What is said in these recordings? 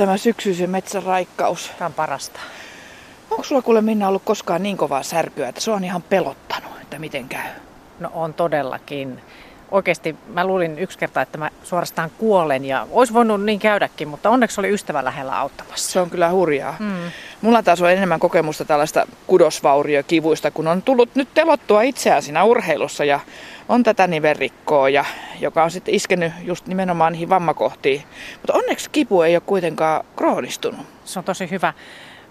tämä syksyisen metsän raikkaus. Tämä on parasta. Onko sulla kuule Minna ollut koskaan niin kovaa särkyä, että se on ihan pelottanut, että miten käy? No on todellakin. Oikeasti mä luulin yksi kerta, että mä suorastaan kuolen ja olisi voinut niin käydäkin, mutta onneksi oli ystävä lähellä auttamassa. Se on kyllä hurjaa. Mm. Mulla taas on enemmän kokemusta tällaista kudosvauriokivuista, kun on tullut nyt telottua itseään siinä urheilussa ja on tätä nivelrikkoa, ja, joka on sitten iskenyt just nimenomaan niihin vammakohtiin. Mutta onneksi kipu ei ole kuitenkaan kroonistunut. Se on tosi hyvä.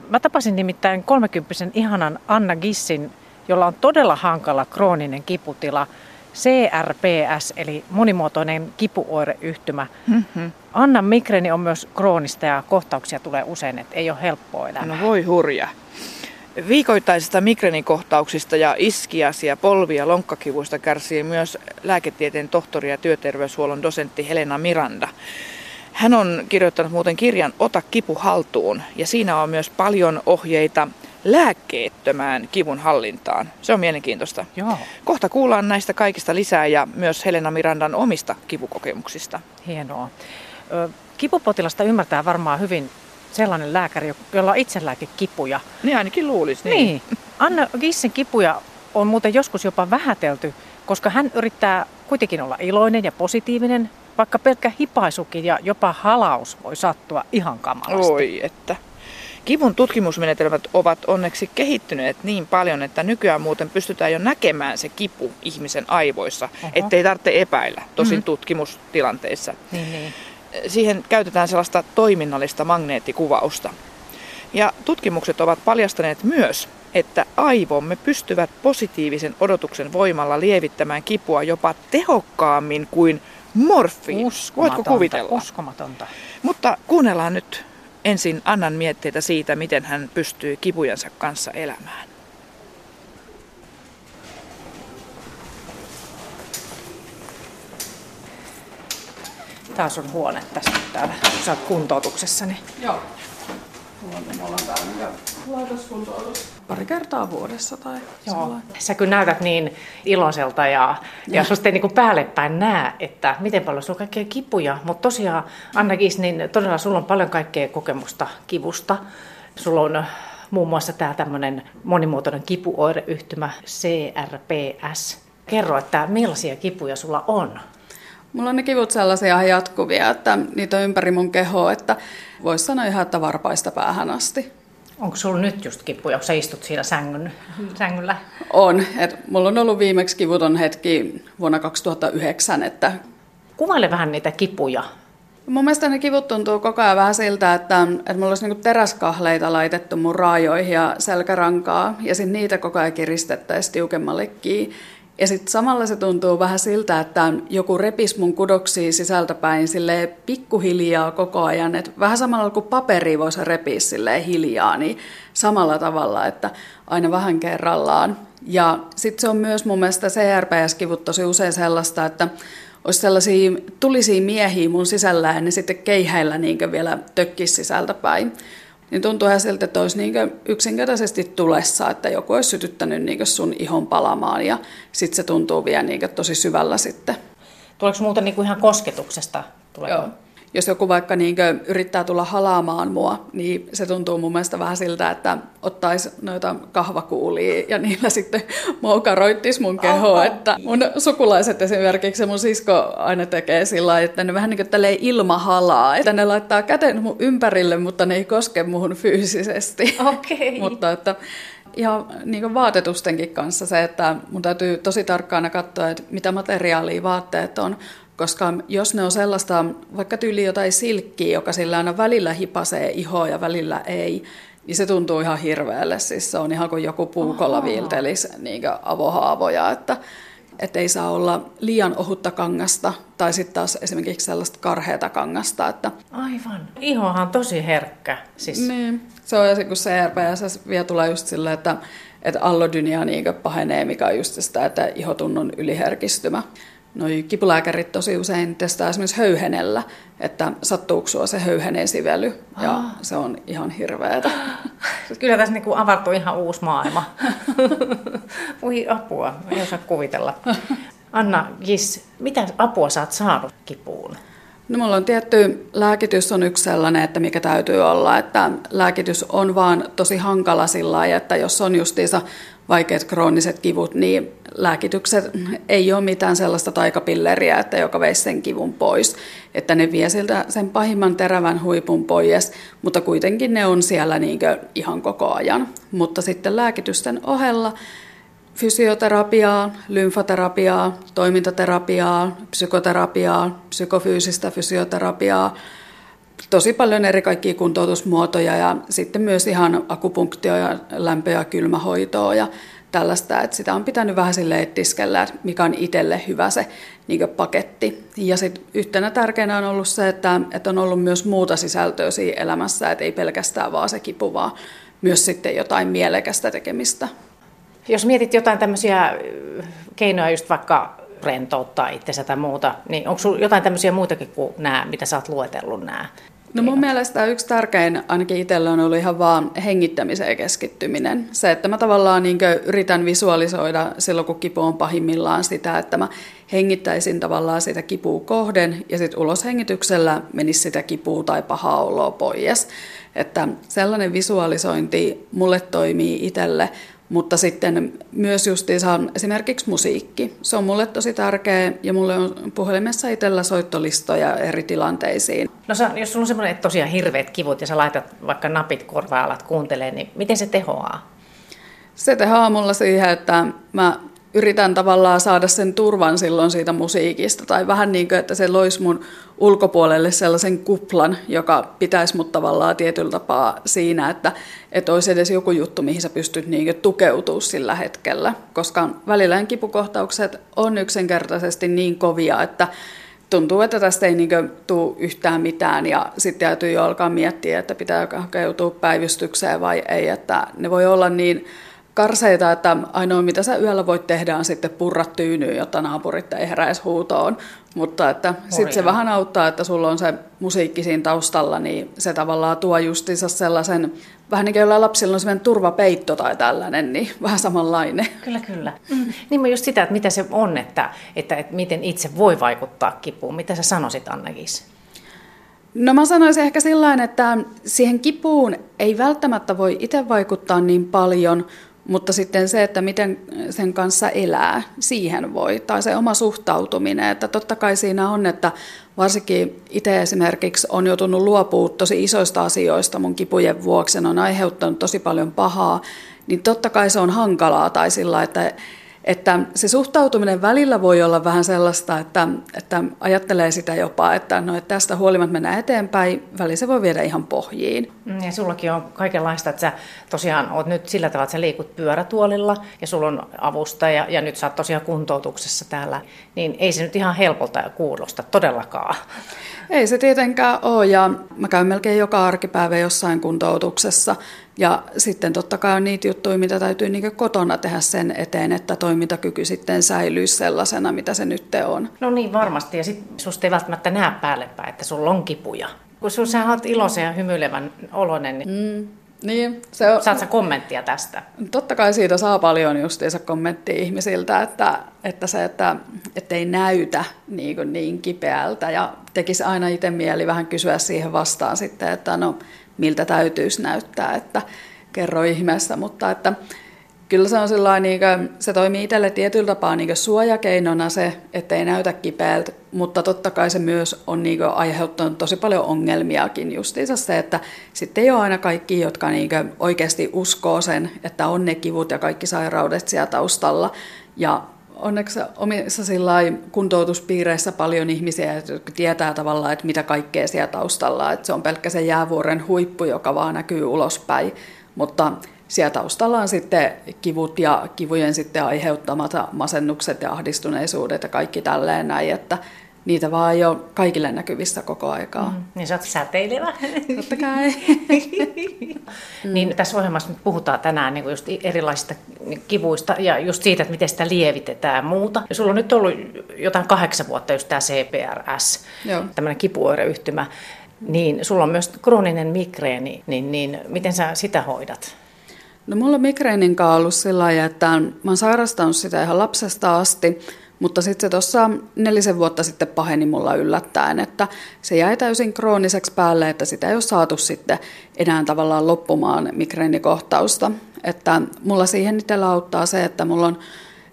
Mä tapasin nimittäin 30 ihanan Anna Gissin, jolla on todella hankala krooninen kiputila. CRPS eli monimuotoinen kipuoireyhtymä. Mm-hmm. Annan migreni on myös kroonista ja kohtauksia tulee usein, että ei ole helppoa elämää. No voi hurja. Viikoittaisista migreenikohtauksista ja iskias ja polvi- ja lonkkakivuista kärsii myös lääketieteen tohtori ja työterveyshuollon dosentti Helena Miranda. Hän on kirjoittanut muuten kirjan Ota kipu haltuun ja siinä on myös paljon ohjeita lääkkeettömään kivun hallintaan. Se on mielenkiintoista. Joo. Kohta kuullaan näistä kaikista lisää ja myös Helena Mirandan omista kipukokemuksista. Hienoa. Kipupotilasta ymmärtää varmaan hyvin sellainen lääkäri, jolla on itselläkin kipuja. Niin ainakin luulisi. Niin. niin. Anna Gissen kipuja on muuten joskus jopa vähätelty, koska hän yrittää kuitenkin olla iloinen ja positiivinen, vaikka pelkkä hipaisukin ja jopa halaus voi sattua ihan kamalasti. Oi, että. Kivun tutkimusmenetelmät ovat onneksi kehittyneet niin paljon, että nykyään muuten pystytään jo näkemään se kipu ihmisen aivoissa, Oho. ettei tarvitse epäillä, tosin mm-hmm. tutkimustilanteissa. Niin, niin. Siihen käytetään sellaista toiminnallista magneettikuvausta. Ja tutkimukset ovat paljastaneet myös, että aivomme pystyvät positiivisen odotuksen voimalla lievittämään kipua jopa tehokkaammin kuin morfiin. Voitko kuvitella? Uskomatonta. Mutta kuunnellaan nyt ensin Annan mietteitä siitä, miten hän pystyy kipujansa kanssa elämään. Taas on huone tässä täällä, kun sä oot kuntoutuksessa. Niin... Joo. Me ollaan täällä laitoskuntoutus pari kertaa vuodessa tai Joo. Sellainen. Sä kyllä näytät niin iloiselta ja, ja susta ei niin päälle päin näe, että miten paljon sulla on kaikkea kipuja. Mutta tosiaan, Anna Kiis, niin todella sulla on paljon kaikkea kokemusta kivusta. Sulla on muun muassa tämä tämmöinen monimuotoinen kipuoireyhtymä CRPS. Kerro, että millaisia kipuja sulla on? Mulla on ne kivut sellaisia jatkuvia, että niitä on ympäri mun kehoa, että voisi sanoa ihan, että varpaista päähän asti. Onko sulla nyt just kipuja, kun sä istut siellä sängyn, sängyllä? On. Et mulla on ollut viimeksi kivuton hetki vuonna 2009. Että... Kuvaile vähän niitä kipuja. Mun mielestä ne kivut tuntuu koko ajan vähän siltä, että, että mulla olisi niinku teräskahleita laitettu mun raajoihin ja selkärankaa, ja sitten niitä koko ajan kiristettäisiin tiukemmalle kiinni. Ja sitten samalla se tuntuu vähän siltä, että joku repis mun kudoksia sisältäpäin sille pikkuhiljaa koko ajan. Et vähän samalla kuin paperi voisi repiä sille hiljaa, niin samalla tavalla, että aina vähän kerrallaan. Ja sitten se on myös mun mielestä CRPS-kivut tosi usein sellaista, että olisi sellaisia tulisia miehiä mun sisällä ja ne sitten keihäillä niin vielä tökkisi sisältäpäin niin tuntuu ihan siltä, että olisi niin yksinkertaisesti tulessa, että joku olisi sytyttänyt niin sun ihon palamaan ja sitten se tuntuu vielä niin tosi syvällä sitten. Tuleeko muuten niin ihan kosketuksesta? Tuleeko? Joo jos joku vaikka niin yrittää tulla halaamaan mua, niin se tuntuu mun mielestä vähän siltä, että ottaisi noita kahvakuulia ja niillä sitten moukaroittis mun kehoa. Että mun sukulaiset esimerkiksi mun sisko aina tekee sillä että ne vähän niin kuin ilmahalaa, että ne laittaa käten mun ympärille, mutta ne ei koske muhun fyysisesti. Okay. mutta että ihan niin vaatetustenkin kanssa se, että mun täytyy tosi tarkkaan katsoa, että mitä materiaalia vaatteet on, koska jos ne on sellaista, vaikka tyyli jotain silkkiä, joka sillä aina välillä hipasee ihoa ja välillä ei, niin se tuntuu ihan hirveälle. Siis se on ihan kuin joku puukolla viiltelisi niin avohaavoja, että että ei saa olla liian ohutta kangasta tai sitten taas esimerkiksi sellaista karheata kangasta. Että... Aivan. Ihohan on tosi herkkä. Siis... Niin. Se on kun CRPS vielä tulee just silleen, että, että allodynia niin pahenee, mikä on just sitä, että ihotunnon yliherkistymä noi kipulääkärit tosi usein testaa esimerkiksi höyhenellä, että sattuuko sua se höyhenen sively, ja ah. se on ihan hirveetä. Kyllä tässä niinku avartuu ihan uusi maailma. Voi apua, ei osaa kuvitella. Anna Gis, mitä apua sä oot saanut kipuun? No mulla on tietty, lääkitys on yksi sellainen, että mikä täytyy olla, että lääkitys on vaan tosi hankala sillä lailla, että jos on justiinsa vaikeat krooniset kivut, niin lääkitykset ei ole mitään sellaista taikapilleriä, että joka veisi sen kivun pois. Että ne vie siltä sen pahimman terävän huipun pois, mutta kuitenkin ne on siellä niin ihan koko ajan. Mutta sitten lääkitysten ohella fysioterapiaa, lymfaterapiaa, toimintaterapiaa, psykoterapiaa, psykofyysistä fysioterapiaa, tosi paljon eri kaikkia kuntoutusmuotoja ja sitten myös ihan akupunktio ja lämpö- ja kylmähoitoa ja tällaista, että sitä on pitänyt vähän silleen etiskellä, että mikä on itselle hyvä se niin paketti. Ja sitten yhtenä tärkeänä on ollut se, että, että on ollut myös muuta sisältöä siinä elämässä, että ei pelkästään vaan se kipu, vaan myös sitten jotain mielekästä tekemistä. Jos mietit jotain tämmöisiä keinoja just vaikka rentouttaa itsensä tai muuta, niin onko sinulla jotain tämmöisiä muitakin kuin nämä, mitä sä oot luetellut nämä? No mun mielestä yksi tärkein ainakin itsellä on ollut ihan vaan hengittämiseen keskittyminen. Se, että mä tavallaan niin yritän visualisoida silloin, kun kipu on pahimmillaan sitä, että mä hengittäisin tavallaan sitä kipua kohden ja sitten uloshengityksellä menisi sitä kipua tai pahaa oloa pois. Että sellainen visualisointi mulle toimii itselle mutta sitten myös justiinsa esimerkiksi musiikki. Se on mulle tosi tärkeä ja mulle on puhelimessa itsellä soittolistoja eri tilanteisiin. No sä, jos sulla on semmoinen tosiaan hirveät kivut ja sä laitat vaikka napit korvaan alat kuuntelee, niin miten se tehoaa? Se tehoaa mulla siihen, että mä yritän tavallaan saada sen turvan silloin siitä musiikista. Tai vähän niin kuin, että se loisi mun ulkopuolelle sellaisen kuplan, joka pitäisi mut tavallaan tietyllä tapaa siinä, että, että olisi edes joku juttu, mihin sä pystyt niin tukeutumaan sillä hetkellä. Koska välillä kipukohtaukset on yksinkertaisesti niin kovia, että tuntuu, että tästä ei niin tule yhtään mitään ja sitten täytyy jo alkaa miettiä, että pitää hakeutua päivystykseen vai ei, että ne voi olla niin karseita, että ainoa mitä sä yöllä voit tehdä on sitten purra tyynyyn, jotta naapurit ei heräisi huutoon. Mutta että sitten se vähän auttaa, että sulla on se musiikki siinä taustalla, niin se tavallaan tuo justiinsa sellaisen, vähän niin kuin lapsilla on sellainen turvapeitto tai tällainen, niin vähän samanlainen. Kyllä, kyllä. Mm. Niin mä just sitä, että mitä se on, että, että, että miten itse voi vaikuttaa kipuun. Mitä sä sanoisit, Anna-Kiis? No mä sanoisin ehkä sillä että siihen kipuun ei välttämättä voi itse vaikuttaa niin paljon, mutta sitten se, että miten sen kanssa elää, siihen voi, tai se oma suhtautuminen, että totta kai siinä on, että varsinkin itse esimerkiksi on joutunut luopumaan tosi isoista asioista mun kipujen vuoksi, ne on aiheuttanut tosi paljon pahaa, niin totta kai se on hankalaa tai sillä, että että se suhtautuminen välillä voi olla vähän sellaista, että, että ajattelee sitä jopa, että, no, että tästä huolimatta mennään eteenpäin, väli se voi viedä ihan pohjiin. Mm, ja sullakin on kaikenlaista, että sä tosiaan oot nyt sillä tavalla, että sä liikut pyörätuolilla ja sulla on avustaja ja nyt sä oot tosiaan kuntoutuksessa täällä, niin ei se nyt ihan helpolta kuulosta todellakaan. Ei se tietenkään ole ja mä käyn melkein joka arkipäivä jossain kuntoutuksessa ja sitten totta kai on niitä juttuja, mitä täytyy niin kotona tehdä sen eteen, että toimintakyky sitten säilyy sellaisena, mitä se nyt on. No niin, varmasti. Ja sitten susta ei välttämättä näe päälle päin, että sulla on kipuja. Kun sun, sä oot iloisen ja hymyilevän oloinen, niin mm. Niin, se on, Saat sä kommenttia tästä? Totta kai siitä saa paljon justiinsa kommenttia ihmisiltä, että, että se, että, että ei näytä niin, kuin niin kipeältä ja tekisi aina itse mieli vähän kysyä siihen vastaan sitten, että no miltä täytyisi näyttää, että kerro ihmeessä, mutta että kyllä se on sellainen, niin kuin, se toimii itselle tietyllä tapaa niin suojakeinona se, ettei näytä kipeältä, mutta totta kai se myös on niin kuin, aiheuttanut tosi paljon ongelmiakin justiinsa se, että sitten ei ole aina kaikki, jotka niin kuin, oikeasti uskoo sen, että on ne kivut ja kaikki sairaudet siellä taustalla. Ja onneksi omissa kuntoutuspiireissä paljon ihmisiä, jotka tietää tavallaan, että mitä kaikkea siellä taustalla, että se on pelkkä se jäävuoren huippu, joka vaan näkyy ulospäin, mutta siellä taustalla on sitten kivut ja kivujen sitten aiheuttamat masennukset ja ahdistuneisuudet ja kaikki tälleen näin, että niitä vaan ei ole kaikille näkyvissä koko aikaa. Mm, niin sä oot säteilevä. Totta kai. mm. Niin tässä ohjelmassa nyt puhutaan tänään niin just erilaisista kivuista ja just siitä, että miten sitä lievitetään ja muuta. Ja sulla on nyt ollut jotain kahdeksan vuotta just tämä CPRS, Joo. tämmöinen kipuoireyhtymä. Niin sulla on myös krooninen migreeni, niin, niin miten sä sitä hoidat? No mulla on migreenin ollut sillä lailla, että mä oon sairastanut sitä ihan lapsesta asti, Mutta sitten se tuossa nelisen vuotta sitten paheni mulla yllättäen, että se jäi täysin krooniseksi päälle, että sitä ei ole saatu sitten enää tavallaan loppumaan migreenikohtausta. Että mulla siihen itsellä auttaa se, että mulla on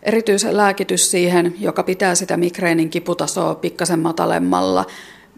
erityislääkitys siihen, joka pitää sitä migreenin kiputasoa pikkasen matalemmalla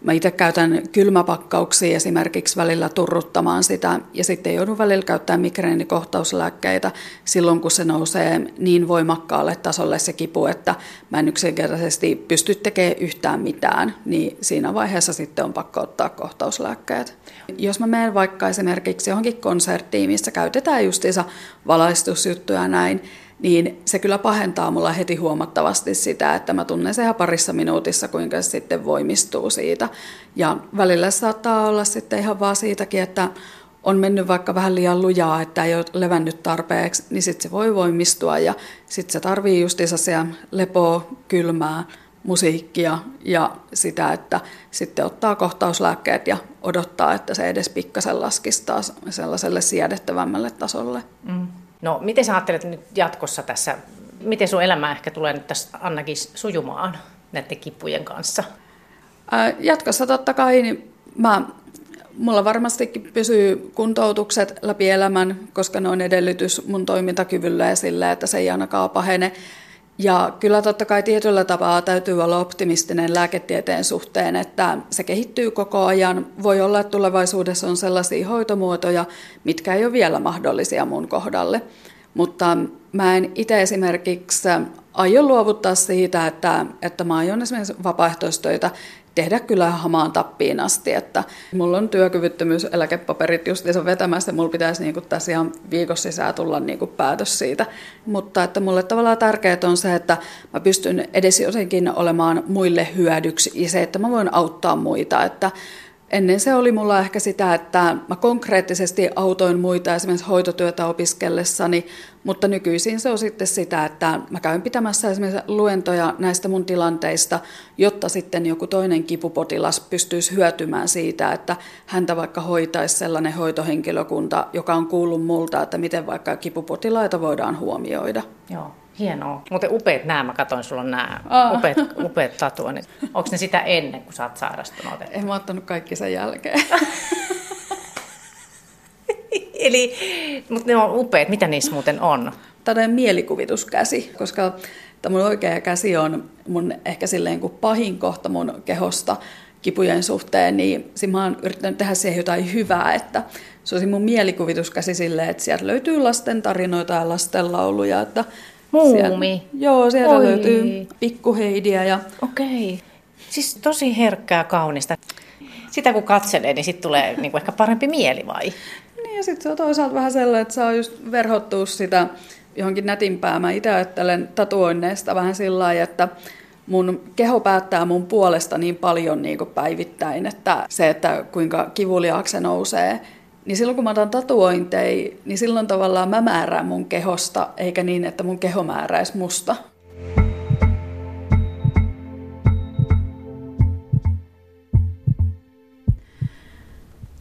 Mä itse käytän kylmäpakkauksia esimerkiksi välillä turruttamaan sitä ja sitten joudun välillä käyttämään migreenikohtauslääkkeitä silloin, kun se nousee niin voimakkaalle tasolle se kipu, että mä en yksinkertaisesti pysty tekemään yhtään mitään, niin siinä vaiheessa sitten on pakko ottaa kohtauslääkkeet. Jos mä menen vaikka esimerkiksi johonkin konserttiin, missä käytetään justiinsa valaistusjuttuja näin, niin se kyllä pahentaa mulla heti huomattavasti sitä, että mä tunnen se ihan parissa minuutissa, kuinka se sitten voimistuu siitä. Ja välillä saattaa olla sitten ihan vaan siitäkin, että on mennyt vaikka vähän liian lujaa, että ei ole levännyt tarpeeksi, niin sitten se voi voimistua ja sitten se tarvii justiinsa siellä lepoa, kylmää, musiikkia ja sitä, että sitten ottaa kohtauslääkkeet ja odottaa, että se edes pikkasen laskisi taas sellaiselle siedettävämmälle tasolle. Mm. No, miten sä ajattelet nyt jatkossa tässä, miten sun elämä ehkä tulee nyt tässä Annakin sujumaan näiden kipujen kanssa? Ää, jatkossa totta kai niin mä, mulla varmastikin pysyy kuntoutukset läpi elämän, koska ne on edellytys mun toimintakyvylle ja sille, että se ei ainakaan pahene. Ja kyllä totta kai tietyllä tapaa täytyy olla optimistinen lääketieteen suhteen, että se kehittyy koko ajan. Voi olla, että tulevaisuudessa on sellaisia hoitomuotoja, mitkä ei ole vielä mahdollisia mun kohdalle. Mutta mä en itse esimerkiksi aio luovuttaa siitä, että, että mä aion esimerkiksi vapaaehtoistöitä tehdä kyllä hamaan tappiin asti, että mulla on työkyvyttömyyseläkepaperit justiinsa vetämässä, mulla pitäisi niin tässä ihan viikossa sisään tulla niin kuin päätös siitä. Mutta että mulle tavallaan tärkeää on se, että mä pystyn edes jotenkin olemaan muille hyödyksi ja se, että mä voin auttaa muita, että Ennen se oli mulla ehkä sitä, että mä konkreettisesti autoin muita esimerkiksi hoitotyötä opiskellessani, mutta nykyisin se on sitten sitä, että mä käyn pitämässä esimerkiksi luentoja näistä mun tilanteista, jotta sitten joku toinen kipupotilas pystyisi hyötymään siitä, että häntä vaikka hoitaisi sellainen hoitohenkilökunta, joka on kuullut multa, että miten vaikka kipupotilaita voidaan huomioida. Joo. Hienoa. Mutta upeat nämä, mä katsoin, sulla on nämä oh. upeat, upeat tatuoinnit. Onko ne sitä ennen, kuin sä oot sairastunut? En mä ottanut kaikki sen jälkeen. Eli, mutta ne on upeat. Mitä niissä muuten on? Tällainen mielikuvituskäsi, koska tämä mun oikea käsi on mun ehkä silleen kuin pahin kohta mun kehosta kipujen suhteen, niin mä oon yrittänyt tehdä siihen jotain hyvää, että se olisi mun mielikuvituskäsi silleen, että sieltä löytyy lasten tarinoita ja lastenlauluja, että Muumi? Sieltä, joo, sieltä Oi. löytyy pikkuheidiä. Ja... Okei. Okay. Siis tosi herkkää, kaunista. Sitä kun katselee, niin sitten tulee niin kuin ehkä parempi mieli vai? Niin ja sitten se on toisaalta vähän sellainen, että saa just verhottua sitä johonkin nätimpää. Mä itse ajattelen tatuoinneista vähän sillä lailla, että mun keho päättää mun puolesta niin paljon niin kuin päivittäin, että se, että kuinka kivuliaaksi se nousee, niin silloin kun mä otan tatuointeja, niin silloin tavallaan mä määrään mun kehosta, eikä niin, että mun keho määräisi musta.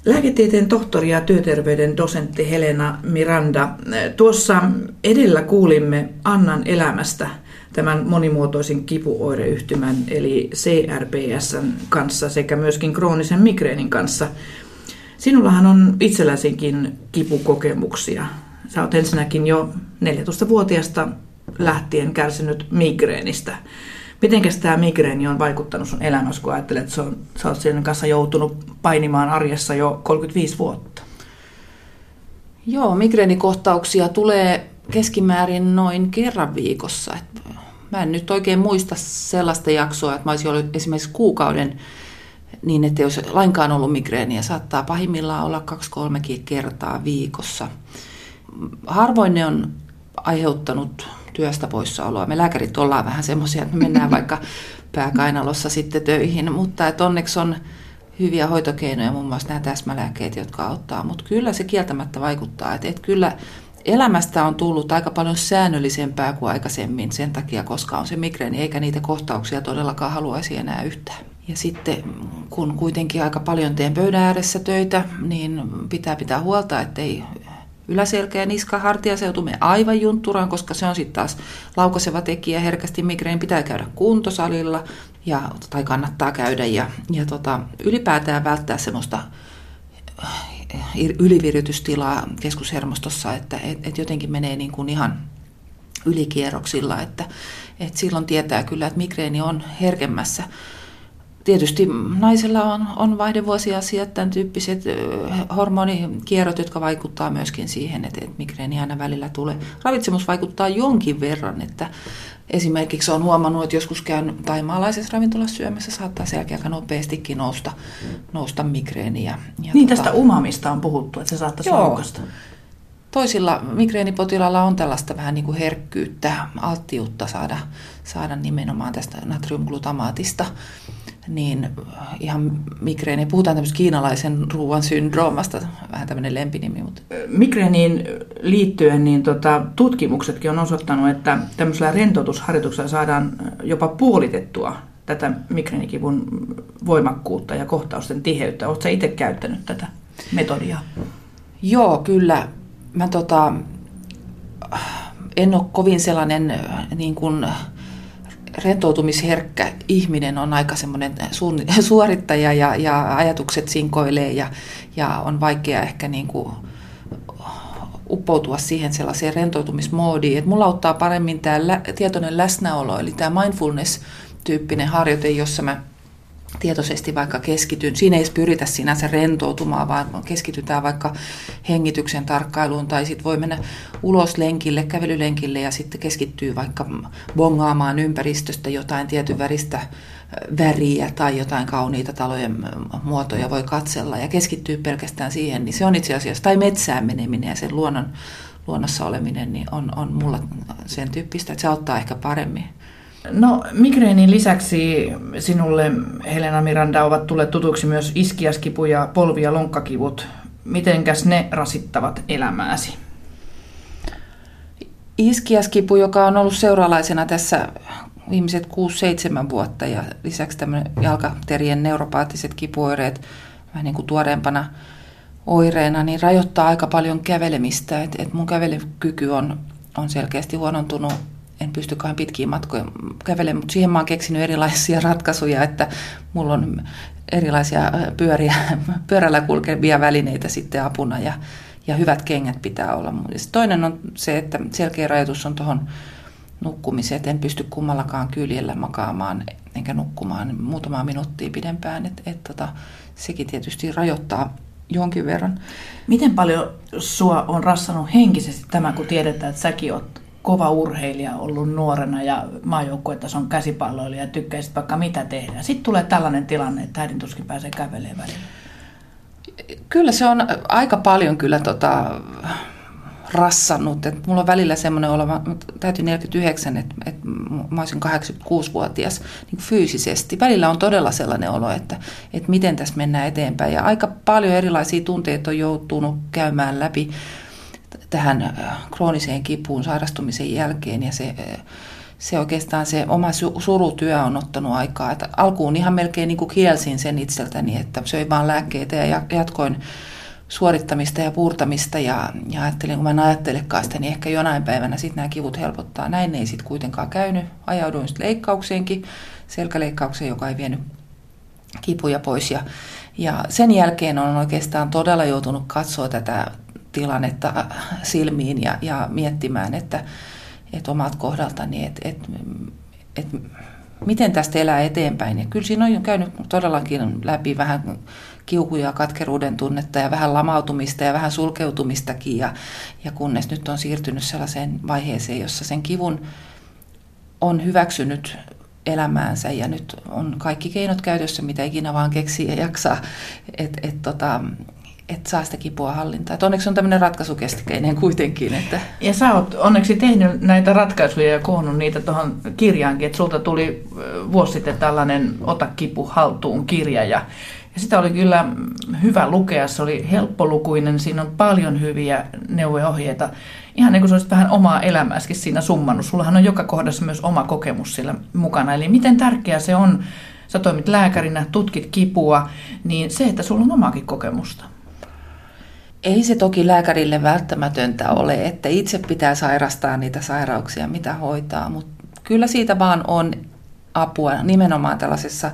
Lääketieteen tohtori ja työterveyden dosentti Helena Miranda. Tuossa edellä kuulimme Annan elämästä tämän monimuotoisen kipuoireyhtymän eli CRPSn kanssa sekä myöskin kroonisen migreenin kanssa – Sinullahan on itselläsikin kipukokemuksia. Sä oot ensinnäkin jo 14-vuotiaasta lähtien kärsinyt migreenistä. Miten tämä migreeni on vaikuttanut sun elämässä, kun ajattelet, että sä oot sen kanssa joutunut painimaan arjessa jo 35 vuotta? Joo, migreenikohtauksia tulee keskimäärin noin kerran viikossa. mä en nyt oikein muista sellaista jaksoa, että mä olisin ollut esimerkiksi kuukauden niin, että jos lainkaan ollut migreeniä, saattaa pahimmillaan olla kaksi-kolmekin kertaa viikossa. Harvoin ne on aiheuttanut työstä poissaoloa. Me lääkärit ollaan vähän semmoisia, että me mennään vaikka pääkainalossa sitten töihin, mutta että onneksi on hyviä hoitokeinoja, muun muassa nämä täsmälääkkeet, jotka auttaa. Mutta kyllä se kieltämättä vaikuttaa, että, että kyllä elämästä on tullut aika paljon säännöllisempää kuin aikaisemmin sen takia, koska on se migreeni, eikä niitä kohtauksia todellakaan haluaisi enää yhtään. Ja sitten kun kuitenkin aika paljon teen pöydän ääressä töitä, niin pitää pitää huolta, ettei yläselkä ja niska, hartiaseutu me aivan juntturaan, koska se on sitten taas laukaseva tekijä. Herkästi migreen pitää käydä kuntosalilla ja, tai kannattaa käydä ja, ja tota, ylipäätään välttää semmoista yliviritystilaa keskushermostossa, että et, et jotenkin menee niin kuin ihan ylikierroksilla, että et silloin tietää kyllä, että migreeni on herkemmässä. Tietysti naisella on, on vaihdevuosiasiat, tämän tyyppiset hormonikierrot, jotka vaikuttaa myöskin siihen, että, että migreeni aina välillä tulee. Ravitsemus vaikuttaa jonkin verran, että esimerkiksi on huomannut, että joskus käyn taimaalaisessa ravintolassa syömässä, saattaa selkeä aika nopeastikin nousta, nousta migreeni. Ja, ja niin tota, tästä umamista on puhuttu, että se saattaisi laukasta. Toisilla migreenipotilailla on tällaista vähän niin kuin herkkyyttä, alttiutta saada, saada nimenomaan tästä natriumglutamaatista niin ihan migreeni, puhutaan tämmöistä kiinalaisen ruoan syndroomasta, vähän tämmöinen lempinimi. Mutta. Migreeniin liittyen niin tota, tutkimuksetkin on osoittanut, että tämmöisellä rentoutusharjoituksella saadaan jopa puolitettua tätä migreenikivun voimakkuutta ja kohtausten tiheyttä. Oletko itse käyttänyt tätä metodia? Joo, kyllä. Mä tota, en ole kovin sellainen niin kuin, rentoutumisherkkä ihminen on aika semmoinen suorittaja ja, ja ajatukset sinkoilee ja, ja on vaikea ehkä niin kuin uppoutua siihen sellaiseen rentoutumismoodiin. Että mulla auttaa paremmin tämä lä- tietoinen läsnäolo, eli tämä mindfulness-tyyppinen harjoite, jossa mä tietoisesti vaikka keskityn. Siinä ei pyritä sinänsä rentoutumaan, vaan keskitytään vaikka hengityksen tarkkailuun tai sitten voi mennä ulos lenkille, kävelylenkille ja sitten keskittyy vaikka bongaamaan ympäristöstä jotain tietyn väristä väriä tai jotain kauniita talojen muotoja voi katsella ja keskittyy pelkästään siihen, niin se on itse asiassa, tai metsään meneminen ja sen luonnon, luonnossa oleminen niin on, on mulla sen tyyppistä, että se auttaa ehkä paremmin No migreenin lisäksi sinulle, Helena Miranda, ovat tulleet tutuksi myös iskiaskipu ja polvi- ja lonkkakivut. Mitenkäs ne rasittavat elämääsi? Iskiaskipu, joka on ollut seuralaisena tässä viimeiset 6-7 vuotta ja lisäksi tämmöinen jalkaterien neuropaattiset kipuoireet vähän niin kuin tuoreempana oireena, niin rajoittaa aika paljon kävelemistä. Et, et mun kävelykyky on, on selkeästi huonontunut en pysty kauhean pitkiin matkoja kävelemään, mutta siihen mä oon keksinyt erilaisia ratkaisuja, että mulla on erilaisia pyöriä, pyörällä kulkevia välineitä sitten apuna ja, ja hyvät kengät pitää olla. Toinen on se, että selkeä rajoitus on tuohon nukkumiseen, että en pysty kummallakaan kyljellä makaamaan enkä nukkumaan muutamaa minuuttia pidempään, että et, tota, sekin tietysti rajoittaa jonkin verran. Miten paljon sua on rassannut henkisesti tämä, kun tiedetään, että säkin oot kova urheilija ollut nuorena ja maajoukkuetason käsipalloilija ja tykkäisit vaikka mitä tehdä. Sitten tulee tällainen tilanne, että äidin tuskin pääsee kävelemään välillä. Kyllä se on aika paljon kyllä tota, rassannut. Et mulla on välillä semmoinen olo, mä täytin 49, että et mä olisin 86-vuotias niin fyysisesti. Välillä on todella sellainen olo, että, että miten tässä mennään eteenpäin. Ja aika paljon erilaisia tunteita on joutunut käymään läpi tähän äh, krooniseen kipuun sairastumisen jälkeen ja se, äh, se oikeastaan se oma surutyö on ottanut aikaa. Että alkuun ihan melkein niin kuin kielsin sen itseltäni, että söin vaan lääkkeitä ja jatkoin suorittamista ja puurtamista ja, ja ajattelin, kun mä en ajattelekaan sitä, niin ehkä jonain päivänä sitten nämä kivut helpottaa. Näin ei sitten kuitenkaan käynyt. Ajauduin sitten leikkaukseenkin, selkäleikkaukseen, joka ei vienyt kipuja pois. Ja, ja sen jälkeen on oikeastaan todella joutunut katsoa tätä tilannetta silmiin ja, ja miettimään, että, että omat kohdaltani, että, että, että miten tästä elää eteenpäin. Ja kyllä siinä on käynyt todellakin läpi vähän kiukuja, katkeruuden tunnetta ja vähän lamautumista ja vähän sulkeutumistakin. Ja, ja kunnes nyt on siirtynyt sellaiseen vaiheeseen, jossa sen kivun on hyväksynyt elämäänsä ja nyt on kaikki keinot käytössä, mitä ikinä vaan keksii ja jaksaa. Et, et tota, että saa sitä kipua hallintaa. Et onneksi on tämmöinen ratkaisukeskeinen kuitenkin. Että... Ja sä oot onneksi tehnyt näitä ratkaisuja ja koonnut niitä tuohon kirjaankin, että sulta tuli vuosi sitten tällainen Ota kipu haltuun kirja ja, ja sitä oli kyllä hyvä lukea, se oli helppolukuinen, siinä on paljon hyviä neuvoja Ihan niin kuin sä olisit vähän omaa elämääskin siinä summannut. Sullahan on joka kohdassa myös oma kokemus sillä mukana. Eli miten tärkeää se on, sä toimit lääkärinä, tutkit kipua, niin se, että sulla on omaakin kokemusta ei se toki lääkärille välttämätöntä ole, että itse pitää sairastaa niitä sairauksia, mitä hoitaa, mutta kyllä siitä vaan on apua nimenomaan tällaisessa,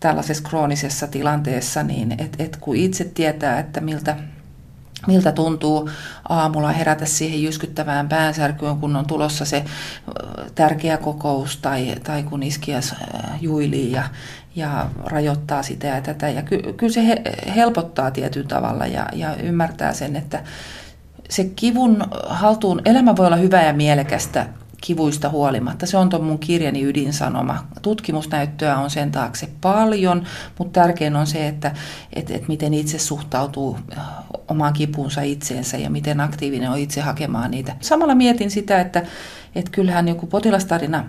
tällaisessa kroonisessa tilanteessa, niin että et kun itse tietää, että miltä miltä tuntuu aamulla herätä siihen jyskyttävään päänsärkyyn, kun on tulossa se tärkeä kokous tai, tai kun iskias juilii ja, ja rajoittaa sitä ja tätä. Ja ky, kyllä se he, helpottaa tietyllä tavalla ja, ja ymmärtää sen, että se kivun haltuun, elämä voi olla hyvä ja mielekästä kivuista huolimatta. Se on tuon mun kirjani ydinsanoma. Tutkimusnäyttöä on sen taakse paljon, mutta tärkein on se, että et, et miten itse suhtautuu äh, omaan kipuunsa itseensä ja miten aktiivinen on itse hakemaan niitä. Samalla mietin sitä, että et kyllähän joku potilastarina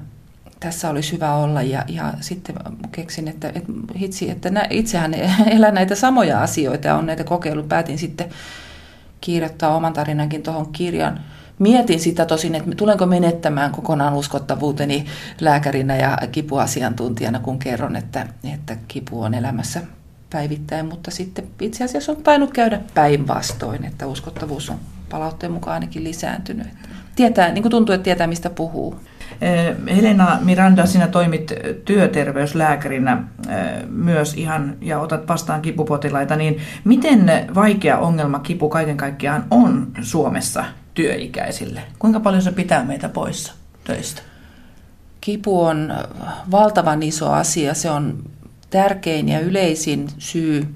tässä olisi hyvä olla ja, ja sitten keksin, että, että hitsi, että nä, itsehän elän näitä samoja asioita ja on näitä kokeilut. Päätin sitten kirjoittaa oman tarinankin tuohon kirjan Mietin sitä tosin, että tulenko menettämään kokonaan uskottavuuteni lääkärinä ja kipuasiantuntijana, kun kerron, että, että kipu on elämässä päivittäin, mutta sitten itse asiassa on tainnut käydä päinvastoin, että uskottavuus on palautteen mukaan ainakin lisääntynyt. Tietää, niin kuin tuntuu, että tietää, mistä puhuu. Eh, Helena Miranda, sinä toimit työterveyslääkärinä eh, myös ihan ja otat vastaan kipupotilaita, niin miten vaikea ongelma kipu kaiken kaikkiaan on Suomessa työikäisille? Kuinka paljon se pitää meitä poissa töistä? Kipu on valtavan iso asia. Se on tärkein ja yleisin syy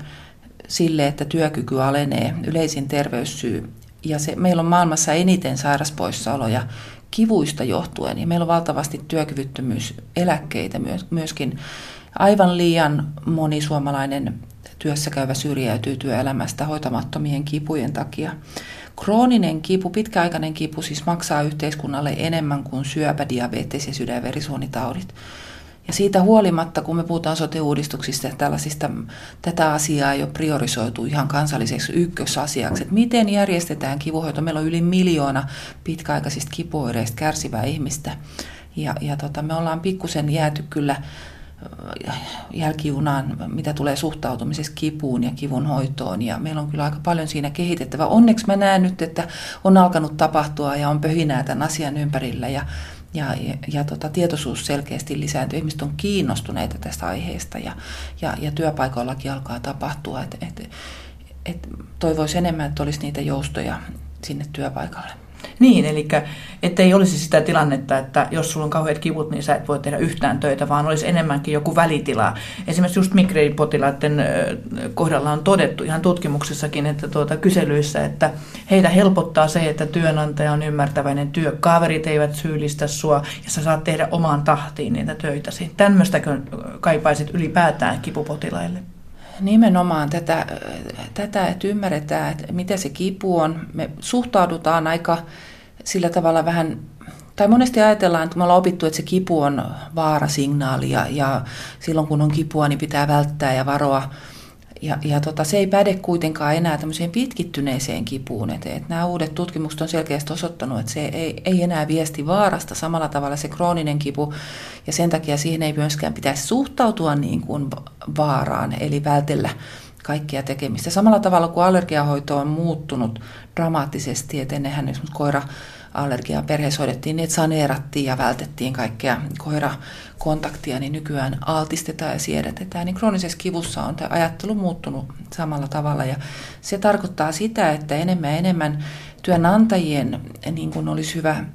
sille, että työkyky alenee, yleisin terveyssyy. Ja se, meillä on maailmassa eniten sairaspoissaoloja kivuista johtuen, ja meillä on valtavasti työkyvyttömyyseläkkeitä myöskin. Aivan liian moni suomalainen työssäkäyvä syrjäytyy työelämästä hoitamattomien kipujen takia. Krooninen kipu, pitkäaikainen kipu siis maksaa yhteiskunnalle enemmän kuin syöpä, diabetes ja sydän- ja. Ja siitä huolimatta, kun me puhutaan sote-uudistuksista ja tällaisista, tätä asiaa jo priorisoitu ihan kansalliseksi ykkösasiaksi, että miten järjestetään kivuhoito. Meillä on yli miljoona pitkäaikaisista kipuoireista kärsivää ihmistä. Ja, ja tota, me ollaan pikkusen jääty kyllä jälkijunaan, mitä tulee suhtautumisessa kipuun ja kivun hoitoon. Ja meillä on kyllä aika paljon siinä kehitettävä. Onneksi mä näen nyt, että on alkanut tapahtua ja on pöhinää tämän asian ympärillä ja, ja, ja, ja tota, tietoisuus selkeästi lisääntyy. Ihmiset on kiinnostuneita tästä aiheesta ja, ja, ja työpaikoillakin alkaa tapahtua. Et, et, et toivoisi enemmän, että olisi niitä joustoja sinne työpaikalle. Niin, eli ettei olisi sitä tilannetta, että jos sulla on kauheat kivut, niin sä et voi tehdä yhtään töitä, vaan olisi enemmänkin joku välitila. Esimerkiksi just migreenpotilaiden kohdalla on todettu ihan tutkimuksessakin, että tuota, kyselyissä, että heitä helpottaa se, että työnantaja on ymmärtäväinen, työkaverit eivät syyllistä sua ja sä saat tehdä omaan tahtiin niitä töitäsi. Tämmöistäkö kaipaisit ylipäätään kipupotilaille? Nimenomaan tätä, tätä, että ymmärretään, että mitä se kipu on. Me suhtaudutaan aika sillä tavalla vähän, tai monesti ajatellaan, että me ollaan opittu, että se kipu on vaarasignaali ja, ja silloin kun on kipua, niin pitää välttää ja varoa ja, ja tota, se ei päde kuitenkaan enää tämmöiseen pitkittyneeseen kipuun. Et, et nämä uudet tutkimukset on selkeästi osoittanut, että se ei, ei enää viesti vaarasta samalla tavalla se krooninen kipu. Ja sen takia siihen ei myöskään pitäisi suhtautua niin kuin vaaraan, eli vältellä kaikkia tekemistä. Samalla tavalla kuin allergiahoito on muuttunut dramaattisesti, että ennenhän esimerkiksi koira allergiaa perheessä hoidettiin niin, että saneerattiin ja vältettiin kaikkea koirakontaktia, niin nykyään altistetaan ja siedätetään. Niin kroonisessa kivussa on tämä ajattelu muuttunut samalla tavalla ja se tarkoittaa sitä, että enemmän ja enemmän työnantajien niin kuin olisi hyvä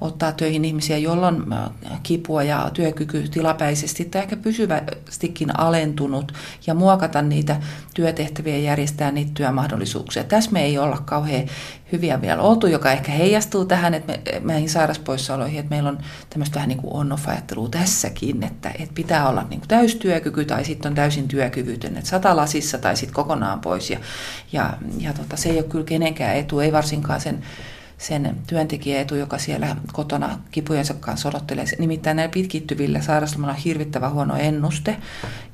ottaa töihin ihmisiä, joilla on äh, kipua ja työkyky tilapäisesti tai ehkä pysyvästikin alentunut ja muokata niitä työtehtäviä ja järjestää niitä työmahdollisuuksia. Tässä me ei olla kauhean hyviä vielä oltu, joka ehkä heijastuu tähän, että me, meihin sairaspoissaoloihin, että meillä on tämmöistä vähän niin kuin on-off-ajattelua tässäkin, että, että pitää olla niin kuin täystyökyky tai sitten on täysin työkyvytön, että sata lasissa tai sitten kokonaan pois ja, ja, ja tota, se ei ole kyllä kenenkään etu, ei varsinkaan sen sen työntekijäetu, joka siellä kotona kipujensa kanssa odottelee. Nimittäin näillä pitkittyvillä sairastumilla on hirvittävä huono ennuste.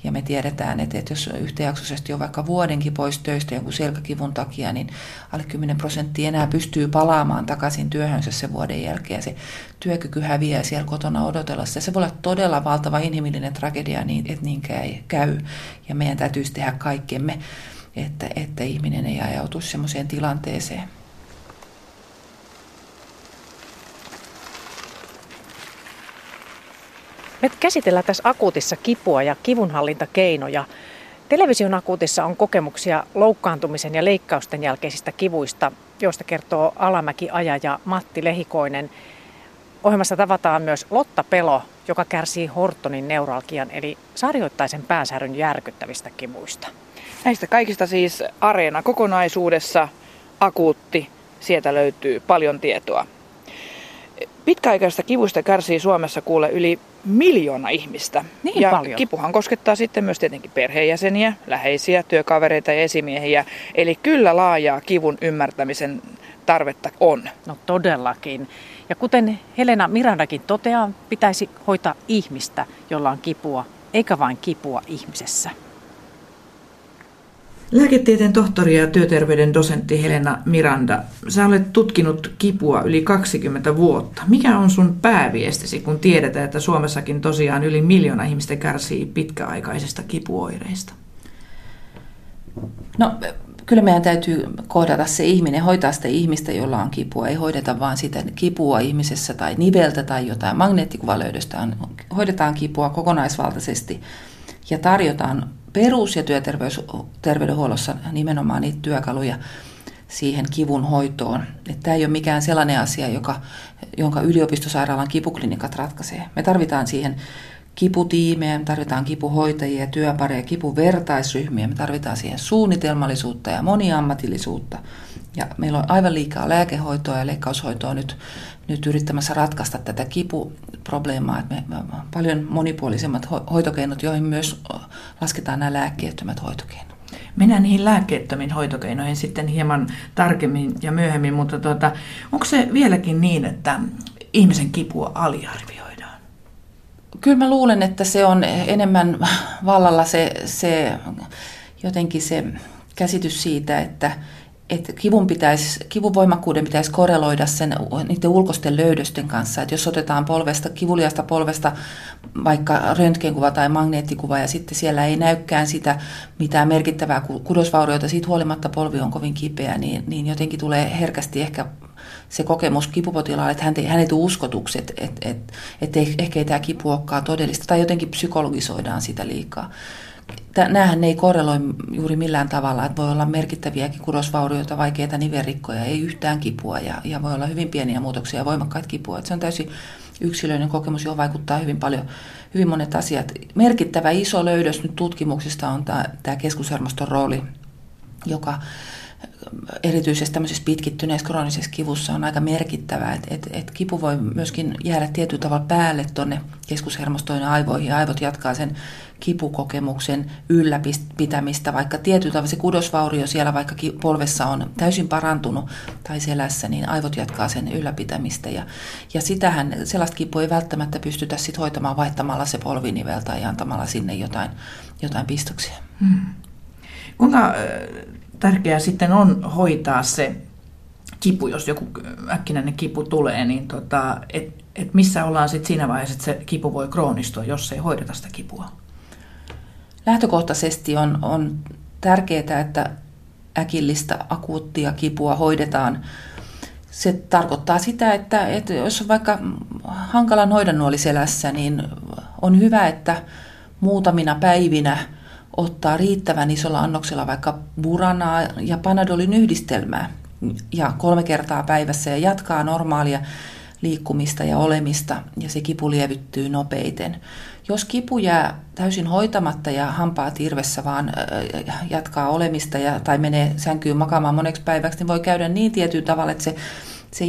Ja me tiedetään, että, että jos yhtäjaksoisesti on vaikka vuodenkin pois töistä jonkun selkäkivun takia, niin alle 10 prosenttia enää pystyy palaamaan takaisin työhönsä sen vuoden jälkeen. Se työkyky häviää siellä kotona odotella. Se voi olla todella valtava inhimillinen tragedia, niin, että niin käy. Ja meidän täytyisi tehdä kaikkemme että, että ihminen ei ajautu semmoiseen tilanteeseen. Me käsitellään tässä akuutissa kipua ja kivunhallintakeinoja. Television akuutissa on kokemuksia loukkaantumisen ja leikkausten jälkeisistä kivuista, joista kertoo Alamäki Aja ja Matti Lehikoinen. Ohjelmassa tavataan myös Lotta Pelo, joka kärsii Hortonin neuralgian eli sarjoittaisen pääsäryn järkyttävistä kivuista. Näistä kaikista siis Areena kokonaisuudessa, akuutti, sieltä löytyy paljon tietoa. Pitkäaikaisesta kivusta kärsii Suomessa kuule yli miljoona ihmistä. Niin ja paljon. kipuhan koskettaa sitten myös tietenkin perheenjäseniä, läheisiä, työkavereita ja esimiehiä. Eli kyllä laajaa kivun ymmärtämisen tarvetta on. No todellakin. Ja kuten Helena Mirandakin toteaa, pitäisi hoitaa ihmistä, jolla on kipua, eikä vain kipua ihmisessä. Lääketieteen tohtori ja työterveyden dosentti Helena Miranda, sä olet tutkinut kipua yli 20 vuotta. Mikä on sun pääviestisi, kun tiedetään, että Suomessakin tosiaan yli miljoona ihmistä kärsii pitkäaikaisista kipuoireista? No kyllä meidän täytyy kohdata se ihminen, hoitaa sitä ihmistä, jolla on kipua. Ei hoideta vaan sitä kipua ihmisessä tai niveltä tai jotain magneettikuvalöydöstä. Hoidetaan kipua kokonaisvaltaisesti ja tarjotaan perus- ja työterveydenhuollossa nimenomaan niitä työkaluja siihen kivun hoitoon. Että tämä ei ole mikään sellainen asia, joka, jonka yliopistosairaalan kipuklinikat ratkaisee. Me tarvitaan siihen kiputiimejä, me tarvitaan kipuhoitajia, työpareja, kipuvertaisryhmiä, me tarvitaan siihen suunnitelmallisuutta ja moniammatillisuutta. Ja meillä on aivan liikaa lääkehoitoa ja leikkaushoitoa nyt, nyt yrittämässä ratkaista tätä kipuprobleemaa. Että me, me, paljon monipuolisemmat hoitokeinot, joihin myös lasketaan nämä lääkkeettömät hoitokeinot. Mennään niihin lääkkeettömiin hoitokeinoihin sitten hieman tarkemmin ja myöhemmin, mutta tuota, onko se vieläkin niin, että ihmisen kipua aliarvioidaan? Kyllä mä luulen, että se on enemmän vallalla se, se jotenkin se käsitys siitä, että, että kivun, pitäisi, kivun voimakkuuden pitäisi korreloida sen, niiden ulkoisten löydösten kanssa. Että jos otetaan polvesta, kivuliasta polvesta vaikka röntgenkuva tai magneettikuva ja sitten siellä ei näykään sitä mitään merkittävää kudosvaurioita, siitä huolimatta polvi on kovin kipeä, niin, niin jotenkin tulee herkästi ehkä se kokemus kipupotilaalle, että hän ei, hän ei tule että, että, että, että ehkä ei tämä kipu olekaan todellista, tai jotenkin psykologisoidaan sitä liikaa näähän ei korreloi juuri millään tavalla, että voi olla merkittäviäkin kudosvaurioita, vaikeita niverikkoja, ei yhtään kipua ja, ja voi olla hyvin pieniä muutoksia ja voimakkaita kipua. Että se on täysin yksilöinen kokemus, johon vaikuttaa hyvin paljon, hyvin monet asiat. Merkittävä iso löydös nyt tutkimuksista on tämä, tämä keskushermoston rooli, joka erityisesti tämmöisessä pitkittyneessä kroonisessa kivussa on aika merkittävä, että et, et kipu voi myöskin jäädä tietyllä tavalla päälle tuonne keskushermostoon ja aivoihin, ja aivot jatkaa sen kipukokemuksen ylläpitämistä, vaikka tietyllä tavalla se kudosvaurio siellä vaikka polvessa on täysin parantunut tai selässä, niin aivot jatkaa sen ylläpitämistä, ja, ja sitähän, sellaista kipua ei välttämättä pystytä sit hoitamaan vaihtamalla se polvinivel tai antamalla sinne jotain, jotain pistoksia. Hmm. Kuinka tärkeää sitten on hoitaa se kipu, jos joku äkkinäinen kipu tulee, niin tota, että et missä ollaan sitten siinä vaiheessa, että se kipu voi kroonistua, jos ei hoideta sitä kipua? Lähtökohtaisesti on, on tärkeää, että äkillistä akuuttia kipua hoidetaan. Se tarkoittaa sitä, että, että jos on vaikka hankalan hoidon nuoli selässä, niin on hyvä, että muutamina päivinä – ottaa riittävän isolla annoksella vaikka buranaa ja panadolin yhdistelmää ja kolme kertaa päivässä ja jatkaa normaalia liikkumista ja olemista ja se kipu lievittyy nopeiten. Jos kipu jää täysin hoitamatta ja hampaa tirvessä vaan jatkaa olemista ja, tai menee sänkyyn makaamaan moneksi päiväksi, niin voi käydä niin tietyllä tavalla, että se, se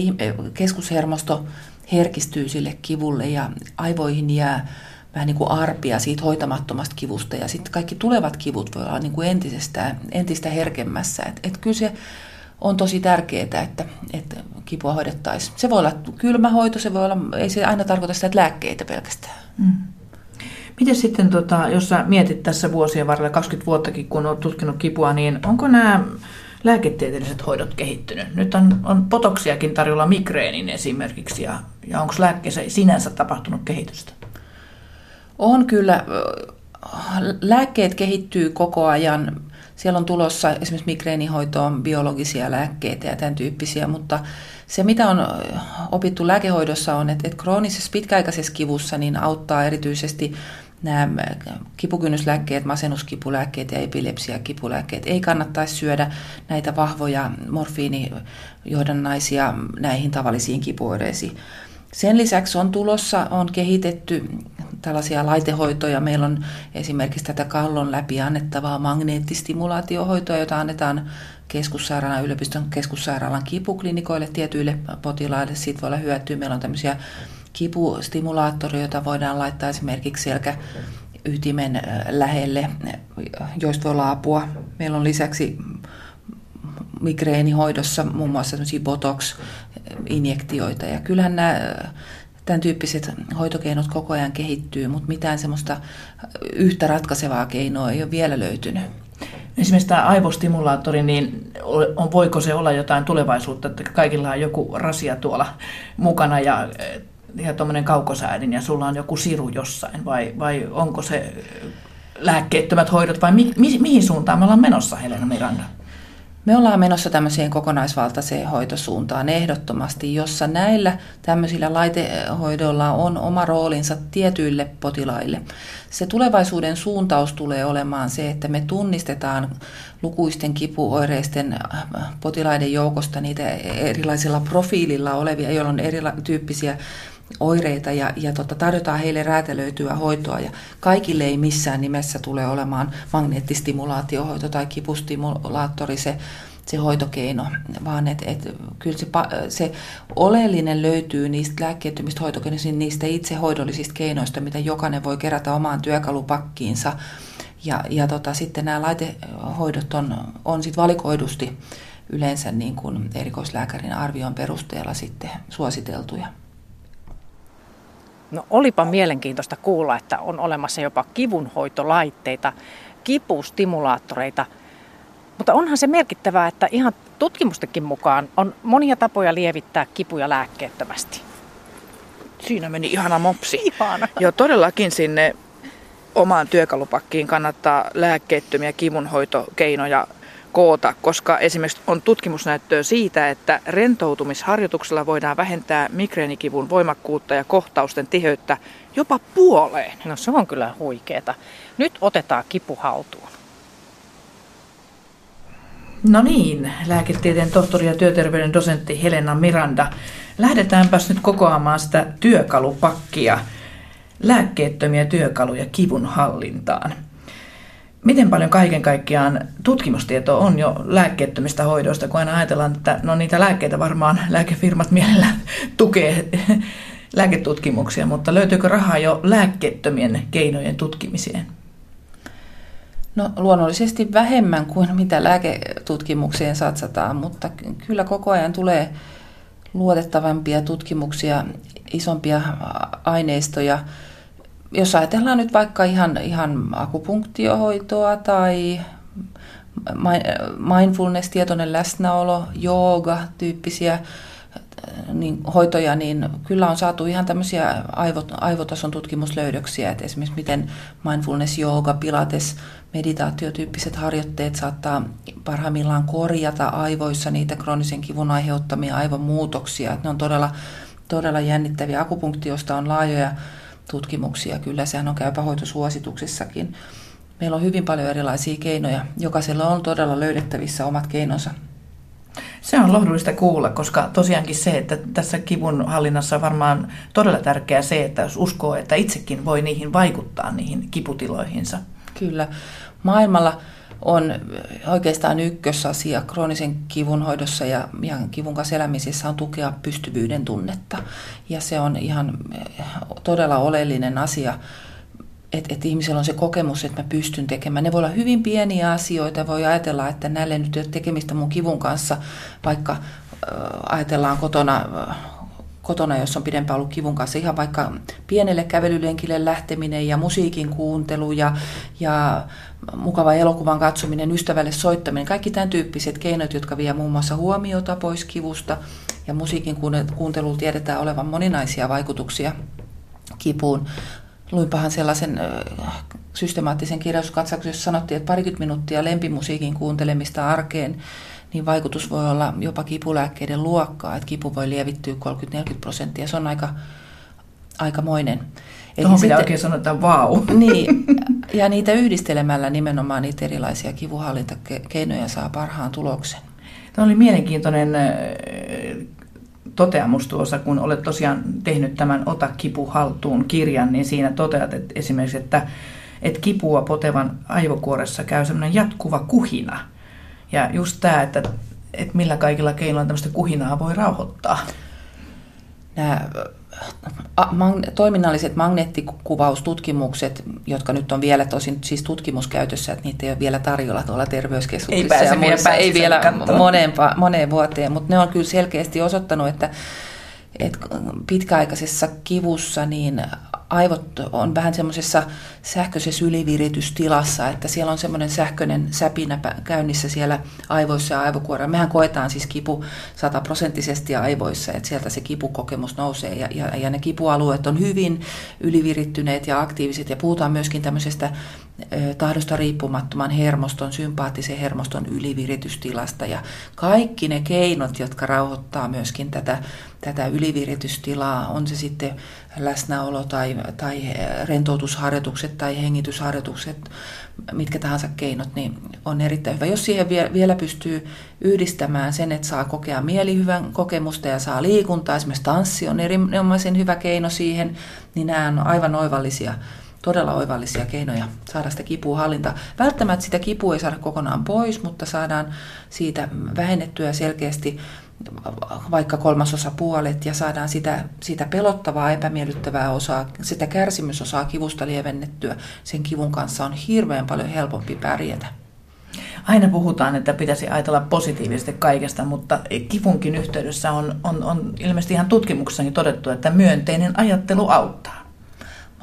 keskushermosto herkistyy sille kivulle ja aivoihin jää vähän niin kuin arpia siitä hoitamattomasta kivusta ja sitten kaikki tulevat kivut voi olla niin kuin entisestään, entistä herkemmässä. Et, et kyllä se on tosi tärkeää, että, että kipua hoidettaisiin. Se voi olla kylmä hoito, se voi olla, ei se aina tarkoita sitä, että lääkkeitä pelkästään. Mm. Miten sitten, tota, jos sä mietit tässä vuosien varrella, 20 vuottakin, kun olet tutkinut kipua, niin onko nämä lääketieteelliset hoidot kehittynyt? Nyt on, on potoksiakin tarjolla migreenin esimerkiksi, ja, ja onko lääkkeessä sinänsä tapahtunut kehitystä? On kyllä. Lääkkeet kehittyy koko ajan. Siellä on tulossa esimerkiksi migreenihoitoon biologisia lääkkeitä ja tämän tyyppisiä, mutta se mitä on opittu lääkehoidossa on, että, että kroonisessa pitkäaikaisessa kivussa niin auttaa erityisesti nämä kipukynnyslääkkeet, masennuskipulääkkeet ja epilepsiakipulääkkeet. Ei kannattaisi syödä näitä vahvoja morfiinijohdannaisia näihin tavallisiin kipuoireisiin. Sen lisäksi on tulossa, on kehitetty tällaisia laitehoitoja. Meillä on esimerkiksi tätä kallon läpi annettavaa magneettistimulaatiohoitoa, jota annetaan keskussairaalan, yliopiston keskussairaalan kipuklinikoille tietyille potilaille. Siitä voi olla hyötyä. Meillä on tämmöisiä kipustimulaattoreita, joita voidaan laittaa esimerkiksi selkä ytimen lähelle, joista voi olla apua. Meillä on lisäksi migreenihoidossa muun muassa botox-injektioita. Ja kyllähän nämä tämän tyyppiset hoitokeinot koko ajan kehittyy, mutta mitään semmoista yhtä ratkaisevaa keinoa ei ole vielä löytynyt. Esimerkiksi tämä aivostimulaattori, niin on, voiko se olla jotain tulevaisuutta, että kaikilla on joku rasia tuolla mukana ja, ja tuommoinen kaukosäädin ja sulla on joku siru jossain vai, vai onko se lääkkeettömät hoidot vai mi, mi, mihin suuntaan me ollaan menossa Helena Miranda? Me ollaan menossa tämmöiseen kokonaisvaltaiseen hoitosuuntaan ehdottomasti, jossa näillä tämmöisillä laitehoidoilla on oma roolinsa tietyille potilaille. Se tulevaisuuden suuntaus tulee olemaan se, että me tunnistetaan lukuisten kipuoireisten äh, potilaiden joukosta niitä erilaisilla profiililla olevia, joilla on erityyppisiä oireita ja, ja tota, tarjotaan heille räätälöityä hoitoa. Ja kaikille ei missään nimessä tule olemaan magneettistimulaatiohoito tai kipustimulaattori se, se hoitokeino, vaan että et, kyllä se, se oleellinen löytyy niistä lääkkeettömistä hoitokeinoista, niistä itse hoidollisista keinoista, mitä jokainen voi kerätä omaan työkalupakkiinsa. Ja, ja tota, sitten nämä laitehoidot on, on sit valikoidusti yleensä niin kuin erikoislääkärin arvion perusteella sitten suositeltuja. No olipa mielenkiintoista kuulla, että on olemassa jopa kivunhoitolaitteita, kipustimulaattoreita. Mutta onhan se merkittävää, että ihan tutkimustenkin mukaan on monia tapoja lievittää kipuja lääkkeettömästi. Siinä meni ihana mopsi. Ihana. Joo, todellakin sinne omaan työkalupakkiin kannattaa lääkkeettömiä kivunhoitokeinoja koota, koska esimerkiksi on tutkimusnäyttöä siitä, että rentoutumisharjoituksella voidaan vähentää migreenikivun voimakkuutta ja kohtausten tiheyttä jopa puoleen. No se on kyllä huikeeta. Nyt otetaan kipu haltuun. No niin, lääketieteen tohtori ja työterveyden dosentti Helena Miranda. Lähdetäänpäs nyt kokoamaan sitä työkalupakkia, lääkkeettömiä työkaluja kivun hallintaan. Miten paljon kaiken kaikkiaan tutkimustietoa on jo lääkkeettömistä hoidoista, kun aina ajatellaan, että no niitä lääkkeitä varmaan lääkefirmat mielellään tukee lääketutkimuksia, mutta löytyykö rahaa jo lääkkeettömien keinojen tutkimiseen? No luonnollisesti vähemmän kuin mitä lääketutkimukseen satsataan, mutta kyllä koko ajan tulee luotettavampia tutkimuksia, isompia aineistoja, jos ajatellaan nyt vaikka ihan, ihan akupunktiohoitoa tai mindfulness, tietoinen läsnäolo, jooga tyyppisiä niin, hoitoja, niin kyllä on saatu ihan tämmöisiä aivot, aivotason tutkimuslöydöksiä, että esimerkiksi miten mindfulness, jooga, pilates, meditaatiotyyppiset harjoitteet saattaa parhaimmillaan korjata aivoissa niitä kroonisen kivun aiheuttamia aivomuutoksia. Että ne on todella, todella jännittäviä. Akupunktiosta on laajoja tutkimuksia. Kyllä sehän on käypähoitosuosituksissakin. Meillä on hyvin paljon erilaisia keinoja. Jokaisella on todella löydettävissä omat keinonsa. Se on lohdullista kuulla, koska tosiaankin se, että tässä kivun hallinnassa on varmaan todella tärkeää se, että jos uskoo, että itsekin voi niihin vaikuttaa, niihin kiputiloihinsa. Kyllä. Maailmalla on oikeastaan ykkösasia kroonisen kivun hoidossa ja, ja kivun kanssa elämisessä on tukea pystyvyyden tunnetta. Ja se on ihan eh, todella oleellinen asia, että, että ihmisellä on se kokemus, että mä pystyn tekemään. Ne voi olla hyvin pieniä asioita. Voi ajatella, että näille nyt ei ole tekemistä mun kivun kanssa, vaikka äh, ajatellaan kotona kotona, jos on pidempään ollut kivun kanssa, ihan vaikka pienelle kävelylenkille lähteminen ja musiikin kuuntelu ja, ja mukava elokuvan katsominen, ystävälle soittaminen, kaikki tämän tyyppiset keinot, jotka vie muun muassa huomiota pois kivusta ja musiikin kuuntelulla tiedetään olevan moninaisia vaikutuksia kipuun. luinpahan sellaisen systemaattisen kirjoituskatsauksen, jossa sanottiin, että parikymmentä minuuttia lempimusiikin kuuntelemista arkeen, niin vaikutus voi olla jopa kipulääkkeiden luokkaa, että kipu voi lievittyä 30-40 prosenttia. Se on aika, aikamoinen. Tuohon pitää oikein sanoa, vau. Niin, ja niitä yhdistelemällä nimenomaan niitä erilaisia kivuhallintakeinoja saa parhaan tuloksen. Tämä oli mielenkiintoinen toteamus tuossa, kun olet tosiaan tehnyt tämän Ota kipu haltuun kirjan, niin siinä toteat että esimerkiksi, että, että kipua potevan aivokuoressa käy semmoinen jatkuva kuhina. Ja just tämä, että, että millä kaikilla keinoilla tämmöistä kuhinaa voi rauhoittaa. Nämä toiminnalliset magneettikuvaustutkimukset, jotka nyt on vielä tosin siis tutkimuskäytössä, että niitä ei ole vielä tarjolla tuolla terveyskeskuksissa ei ja muissa, ei vielä moneen, moneen vuoteen, mutta ne on kyllä selkeästi osoittanut, että, että pitkäaikaisessa kivussa niin aivot on vähän semmoisessa sähköisessä yliviritystilassa, että siellä on semmoinen sähköinen säpinä käynnissä siellä aivoissa ja aivokuorella. Mehän koetaan siis kipu sataprosenttisesti aivoissa, että sieltä se kipukokemus nousee ja, ja, ja ne kipualueet on hyvin ylivirittyneet ja aktiiviset ja puhutaan myöskin tämmöisestä tahdosta riippumattoman hermoston, sympaattisen hermoston yliviritystilasta ja kaikki ne keinot, jotka rauhoittaa myöskin tätä, tätä yliviritystilaa, on se sitten läsnäolo tai, tai rentoutusharjoitukset tai hengitysharjoitukset, mitkä tahansa keinot, niin on erittäin hyvä. Jos siihen vielä pystyy yhdistämään sen, että saa kokea mielihyvän kokemusta ja saa liikuntaa, esimerkiksi tanssi on erinomaisen hyvä keino siihen, niin nämä on aivan oivallisia todella oivallisia keinoja saada sitä kipua hallinta. Välttämättä sitä kipua ei saada kokonaan pois, mutta saadaan siitä vähennettyä selkeästi vaikka kolmasosa puolet ja saadaan sitä, sitä pelottavaa, epämiellyttävää osaa, sitä kärsimysosaa kivusta lievennettyä. Sen kivun kanssa on hirveän paljon helpompi pärjätä. Aina puhutaan, että pitäisi ajatella positiivisesti kaikesta, mutta kivunkin yhteydessä on, on, on ilmeisesti ihan tutkimuksessakin todettu, että myönteinen ajattelu auttaa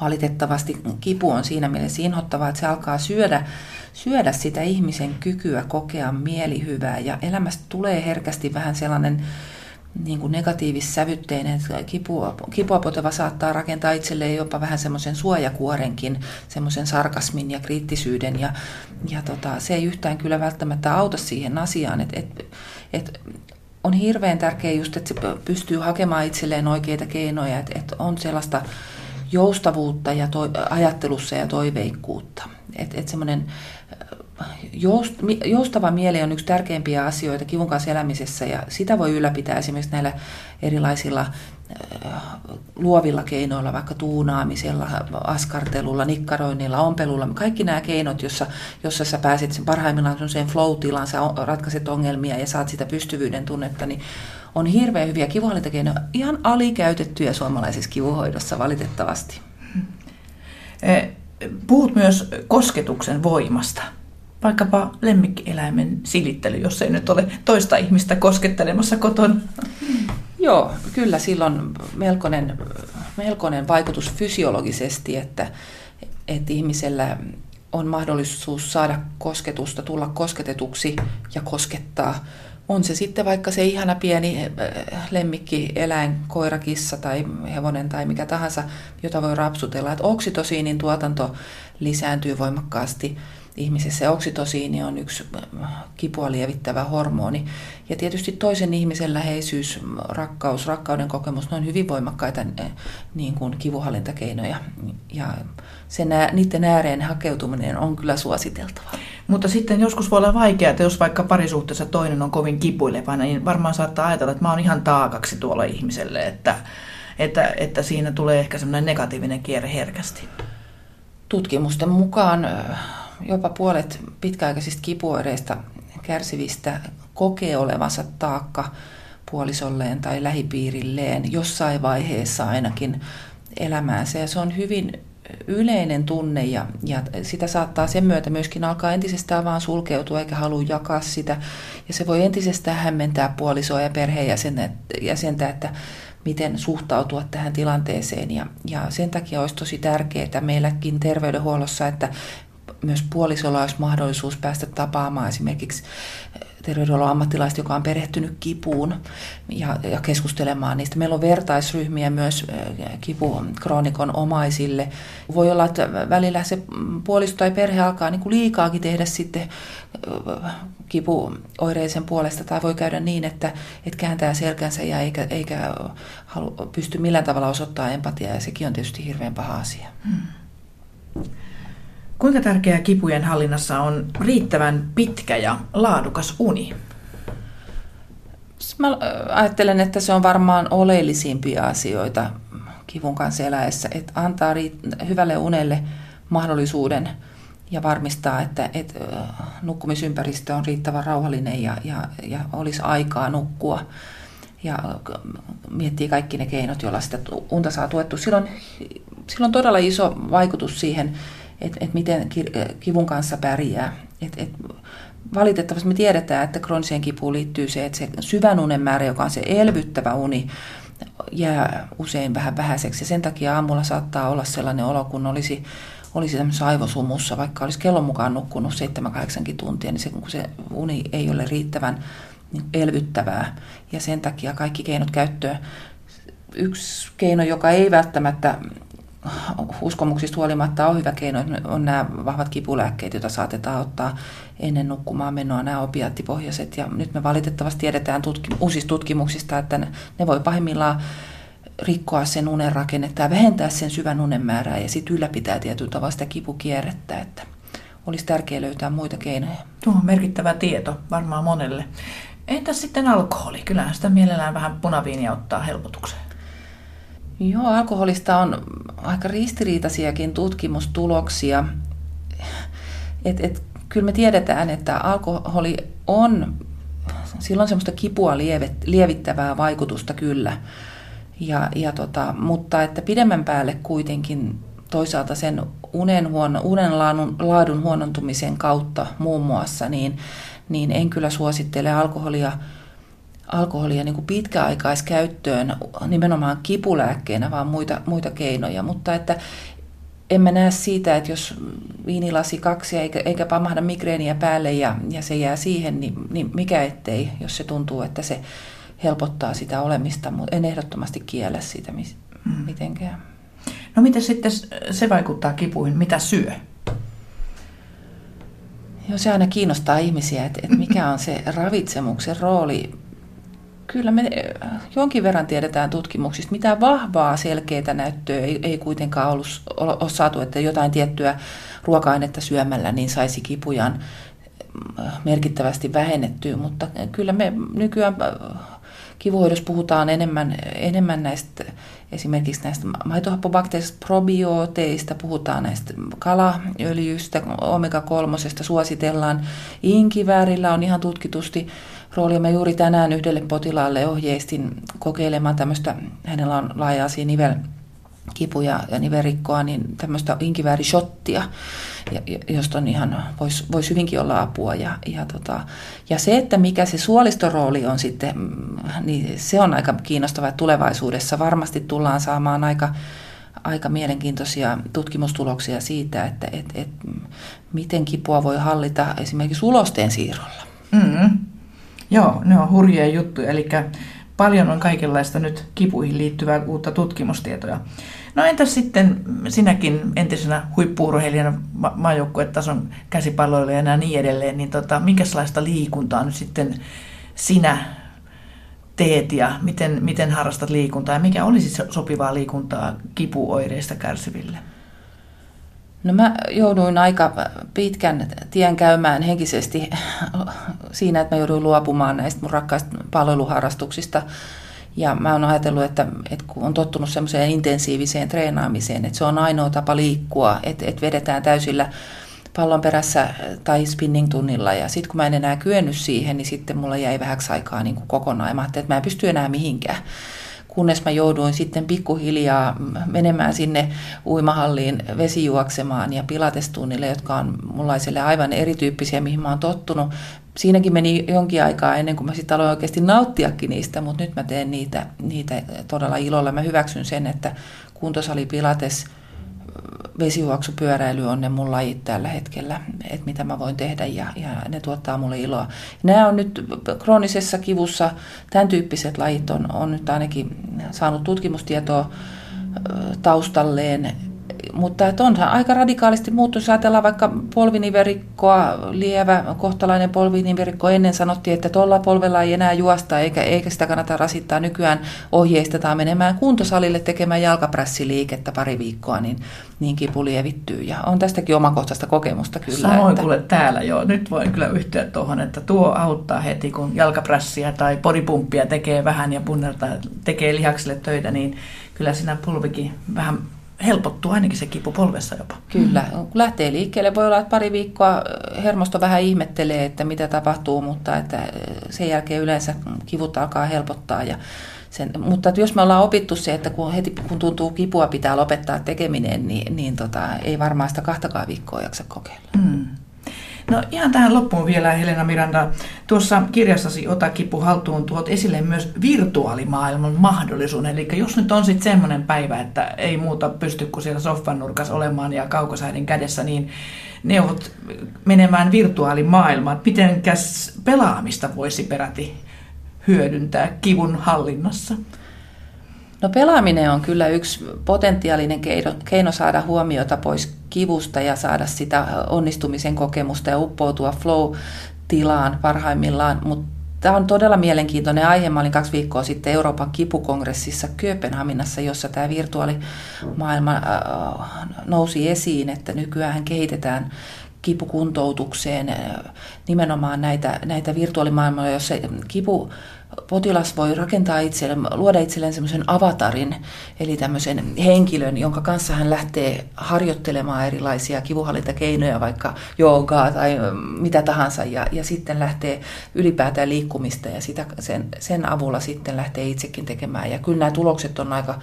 valitettavasti kipu on siinä mielessä inhottavaa, että se alkaa syödä, syödä sitä ihmisen kykyä kokea mielihyvää ja elämästä tulee herkästi vähän sellainen niin kuin negatiivissävytteinen. Kipua, kipua poteva saattaa rakentaa itselleen jopa vähän semmoisen suojakuorenkin, semmoisen sarkasmin ja kriittisyyden. Ja, ja tota, se ei yhtään kyllä välttämättä auta siihen asiaan. Et, et, et on hirveän tärkeää just, että se pystyy hakemaan itselleen oikeita keinoja, että et on sellaista joustavuutta ja to, ajattelussa ja toiveikkuutta. Et, et semmoinen äh, joust, joustava mieli on yksi tärkeimpiä asioita kivun kanssa elämisessä ja sitä voi ylläpitää esimerkiksi näillä erilaisilla äh, luovilla keinoilla, vaikka tuunaamisella, askartelulla, nikkaroinnilla, ompelulla. Kaikki nämä keinot, jossa, jossa sä pääset sen parhaimmillaan sen flow-tilaan, sä ratkaiset ongelmia ja saat sitä pystyvyyden tunnetta, niin on hirveän hyviä kivuhallintakeinoja, ihan alikäytettyjä suomalaisessa kivuhoidossa valitettavasti. Eh, puhut myös kosketuksen voimasta. Vaikkapa lemmikkieläimen silittely, jos ei nyt ole toista ihmistä koskettelemassa kotona. Joo, kyllä silloin melkoinen, melkoinen vaikutus fysiologisesti, että, että ihmisellä on mahdollisuus saada kosketusta, tulla kosketetuksi ja koskettaa on se sitten vaikka se ihana pieni äh, lemmikki, eläin, koira, kissa tai hevonen tai mikä tahansa, jota voi rapsutella. Että oksitosiinin tuotanto lisääntyy voimakkaasti ihmisessä. Ja oksitosiini on yksi äh, kipua lievittävä hormoni. Ja tietysti toisen ihmisen läheisyys, rakkaus, rakkauden kokemus, ne on hyvin voimakkaita äh, niin kuin kivuhallintakeinoja. Ja sen, niiden ääreen hakeutuminen on kyllä suositeltavaa. Mutta sitten joskus voi olla vaikeaa, että jos vaikka parisuhteessa toinen on kovin kipuileva, niin varmaan saattaa ajatella, että mä oon ihan taakaksi tuolla ihmiselle, että, että, että siinä tulee ehkä semmoinen negatiivinen kierre herkästi. Tutkimusten mukaan jopa puolet pitkäaikaisista kipuoireista kärsivistä kokee olevansa taakka puolisolleen tai lähipiirilleen jossain vaiheessa ainakin elämäänsä. Ja se on hyvin yleinen tunne ja, ja sitä saattaa sen myötä myöskin alkaa entisestään vaan sulkeutua eikä halua jakaa sitä. Ja se voi entisestään hämmentää puolisoa ja perheenjäsentä, että miten suhtautua tähän tilanteeseen. Ja, ja sen takia olisi tosi tärkeää meilläkin terveydenhuollossa, että myös puolisolla olisi mahdollisuus päästä tapaamaan esimerkiksi terveydenhuollon ammattilaista, joka on perehtynyt kipuun ja, ja keskustelemaan niistä. Meillä on vertaisryhmiä myös kipukroonikon omaisille. Voi olla, että välillä se puolisto tai perhe alkaa niin kuin liikaakin tehdä sitten kipuoireisen puolesta, tai voi käydä niin, että, että kääntää selkänsä ja eikä, eikä halu, pysty millään tavalla osoittamaan empatiaa, ja sekin on tietysti hirveän paha asia. Hmm. Kuinka tärkeää kipujen hallinnassa on riittävän pitkä ja laadukas uni? Mä ajattelen, että se on varmaan oleellisimpia asioita kivun kanssa eläessä, että antaa hyvälle unelle mahdollisuuden ja varmistaa, että, että nukkumisympäristö on riittävän rauhallinen ja, ja, ja olisi aikaa nukkua ja miettii kaikki ne keinot, joilla sitä unta saa tuettu. Silloin, silloin todella iso vaikutus siihen, että, että miten kivun kanssa pärjää. Että, että valitettavasti me tiedetään, että krooniseen kipuun liittyy se, että se syvän unen määrä, joka on se elvyttävä uni, jää usein vähän vähäiseksi. Ja sen takia aamulla saattaa olla sellainen olo, kun olisi, olisi tämmöisessä aivosumussa, vaikka olisi kellon mukaan nukkunut 7-8 tuntia, niin se, kun se uni ei ole riittävän elvyttävää. Ja sen takia kaikki keinot käyttöön. Yksi keino, joka ei välttämättä uskomuksista huolimatta on hyvä keino, on nämä vahvat kipulääkkeet, joita saatetaan ottaa ennen nukkumaan menoa, nämä opiaattipohjaiset. Ja nyt me valitettavasti tiedetään tutki- uusista tutkimuksista, että ne, ne voi pahimmillaan rikkoa sen unen rakennetta ja vähentää sen syvän unen määrää ja sitten ylläpitää tietyllä tavalla sitä kipukierrettä, että olisi tärkeää löytää muita keinoja. Tuo on merkittävä tieto varmaan monelle. Entäs sitten alkoholi? Kyllähän sitä mielellään vähän punaviinia ottaa helpotukseen. Joo, alkoholista on aika ristiriitaisiakin tutkimustuloksia. Et, et, kyllä me tiedetään, että alkoholi on, silloin semmoista kipua lievittävää vaikutusta kyllä. Ja, ja tota, mutta että pidemmän päälle kuitenkin toisaalta sen unen, huono, unen laadun, laadun huonontumisen kautta muun muassa, niin, niin en kyllä suosittele alkoholia – alkoholia niin kuin pitkäaikaiskäyttöön nimenomaan kipulääkkeenä, vaan muita, muita keinoja. Mutta että en mä näe siitä, että jos viinilasi kaksi eikä, eikä pamahda migreeniä päälle ja, ja se jää siihen, niin, niin mikä ettei, jos se tuntuu, että se helpottaa sitä olemista, mutta en ehdottomasti kiellä mis, mm. mitenkään. No miten sitten se vaikuttaa kipuihin? Mitä syö? Joo, se aina kiinnostaa ihmisiä, että, että mikä on se ravitsemuksen rooli Kyllä me jonkin verran tiedetään tutkimuksista. Mitään vahvaa selkeää näyttöä ei, ei kuitenkaan ollut, ole saatu, että jotain tiettyä ruoka-ainetta syömällä niin saisi kipujan äh, merkittävästi vähennettyä, mutta kyllä me nykyään äh, kivuhoidossa puhutaan enemmän, enemmän näistä esimerkiksi näistä maitohappobakteerisista probiooteista, puhutaan näistä kalaöljystä, omega-3 suositellaan. Inkiväärillä on ihan tutkitusti roolia. Mä juuri tänään yhdelle potilaalle ohjeistin kokeilemaan tämmöistä, hänellä on laaja-asia nivel kipuja ja niverikkoa, niin tämmöistä inkiväärisottia, josta on ihan, voisi vois hyvinkin olla apua. Ja, ja, tota, ja se, että mikä se suolistorooli on sitten, mm, niin se on aika kiinnostavaa, että tulevaisuudessa varmasti tullaan saamaan aika, aika mielenkiintoisia tutkimustuloksia siitä, että et, et, miten kipua voi hallita esimerkiksi ulosteen siirrolla. Mm-hmm. Joo, ne on hurjia juttuja, eli paljon on kaikenlaista nyt kipuihin liittyvää uutta tutkimustietoja. No entäs sitten sinäkin entisenä huippuurheilijana, ma- maajoukkuetason käsipalloilijana ja niin edelleen, niin tota, minkälaista liikuntaa nyt sitten sinä teet ja miten, miten harrastat liikuntaa ja mikä olisi sopivaa liikuntaa kipuoireista kärsiville? No mä jouduin aika pitkän tien käymään henkisesti siinä, että mä jouduin luopumaan näistä mun rakkaista palveluharrastuksista. Ja mä oon ajatellut, että, että kun on tottunut semmoiseen intensiiviseen treenaamiseen, että se on ainoa tapa liikkua, että, että vedetään täysillä pallon perässä tai spinning-tunnilla. Ja sitten kun mä en enää kyennyt siihen, niin sitten mulla jäi vähäksi aikaa niin kuin kokonaan. Ja mä että mä en pysty enää mihinkään kunnes mä jouduin sitten pikkuhiljaa menemään sinne uimahalliin vesijuoksemaan ja pilatestunnille, jotka on mullaiselle aivan erityyppisiä, mihin mä oon tottunut. Siinäkin meni jonkin aikaa ennen kuin mä sitten aloin oikeasti nauttiakin niistä, mutta nyt mä teen niitä, niitä todella ilolla. Mä hyväksyn sen, että kuntosali pilates vesijuoksupyöräily on ne mun lajit tällä hetkellä, että mitä mä voin tehdä ja, ja ne tuottaa mulle iloa. Nämä on nyt kroonisessa kivussa, tämän tyyppiset lajit on, on nyt ainakin saanut tutkimustietoa taustalleen mutta että onhan aika radikaalisti muuttu, jos ajatellaan vaikka polviniverikkoa, lievä kohtalainen polviniverikko, ennen sanottiin, että tuolla polvella ei enää juosta, eikä, eikä sitä kannata rasittaa. Nykyään ohjeistetaan menemään kuntosalille tekemään jalkaprässiliikettä pari viikkoa, niin, niin kipu lievittyy. Ja on tästäkin omakohtaista kokemusta kyllä. Samoin että... kuule täällä jo. Nyt voin kyllä yhtyä tuohon, että tuo auttaa heti, kun jalkaprässiä tai podipumppia tekee vähän ja punnertaa, tekee lihaksille töitä, niin kyllä siinä polvikin vähän helpottuu ainakin se kipu polvessa jopa. Kyllä, kun lähtee liikkeelle, voi olla, että pari viikkoa hermosto vähän ihmettelee, että mitä tapahtuu, mutta että sen jälkeen yleensä kivut alkaa helpottaa. Ja sen, mutta että jos me ollaan opittu se, että kun heti kun tuntuu kipua pitää lopettaa tekeminen, niin, niin tota, ei varmaan sitä kahtakaan viikkoa jaksa kokeilla. Mm. No ihan tähän loppuun vielä Helena Miranda. Tuossa kirjassasi Ota kipu haltuun tuot esille myös virtuaalimaailman mahdollisuuden. Eli jos nyt on sitten semmoinen päivä, että ei muuta pysty kuin siellä soffan nurkassa olemaan ja kaukosäidin kädessä, niin neuvot menemään virtuaalimaailmaan. Mitenkäs pelaamista voisi peräti hyödyntää kivun hallinnassa? No pelaaminen on kyllä yksi potentiaalinen keino, keino saada huomiota pois kivusta ja saada sitä onnistumisen kokemusta ja uppoutua flow-tilaan parhaimmillaan, mutta Tämä on todella mielenkiintoinen aihe. Mä olin kaksi viikkoa sitten Euroopan kipukongressissa Kööpenhaminassa, jossa tämä virtuaalimaailma nousi esiin, että nykyään kehitetään kipukuntoutukseen nimenomaan näitä, näitä virtuaalimaailmoja, joissa kipu potilas voi rakentaa itselleen, luoda itselleen semmoisen avatarin, eli tämmöisen henkilön, jonka kanssa hän lähtee harjoittelemaan erilaisia kivuhallintakeinoja, vaikka joogaa tai mitä tahansa, ja, ja sitten lähtee ylipäätään liikkumista, ja sitä, sen, sen avulla sitten lähtee itsekin tekemään. Ja kyllä nämä tulokset on aika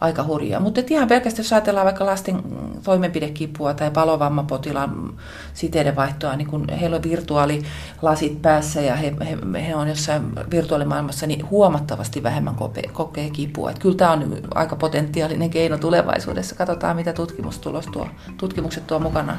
aika hurjaa. Mutta ihan pelkästään jos ajatellaan vaikka lasten toimenpidekipua tai palovammapotilaan siteiden vaihtoa, niin kun heillä on virtuaalilasit päässä ja he, he, he on jossain virtuaalimaailmassa, niin huomattavasti vähemmän kokee, kokee kipua. Et kyllä tämä on aika potentiaalinen keino tulevaisuudessa. Katsotaan, mitä tutkimustulos tuo, tutkimukset tuo mukana.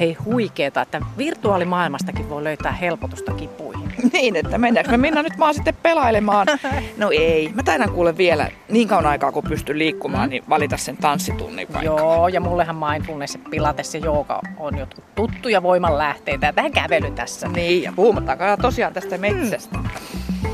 Hei huikeeta, että virtuaalimaailmastakin voi löytää helpotusta kipuihin. niin, että mennäänkö me Minna nyt vaan sitten pelailemaan? No ei, mä taidan kuule vielä niin kauan aikaa kun pystyn liikkumaan, niin valita sen tanssitunnin vaikka. Joo, ja mullehan mindfulness, pilates ja jooga on jo tuttuja voimanlähteitä. Tähän kävely tässä. Niin, ja puhumattakaan tosiaan tästä metsästä. Hmm.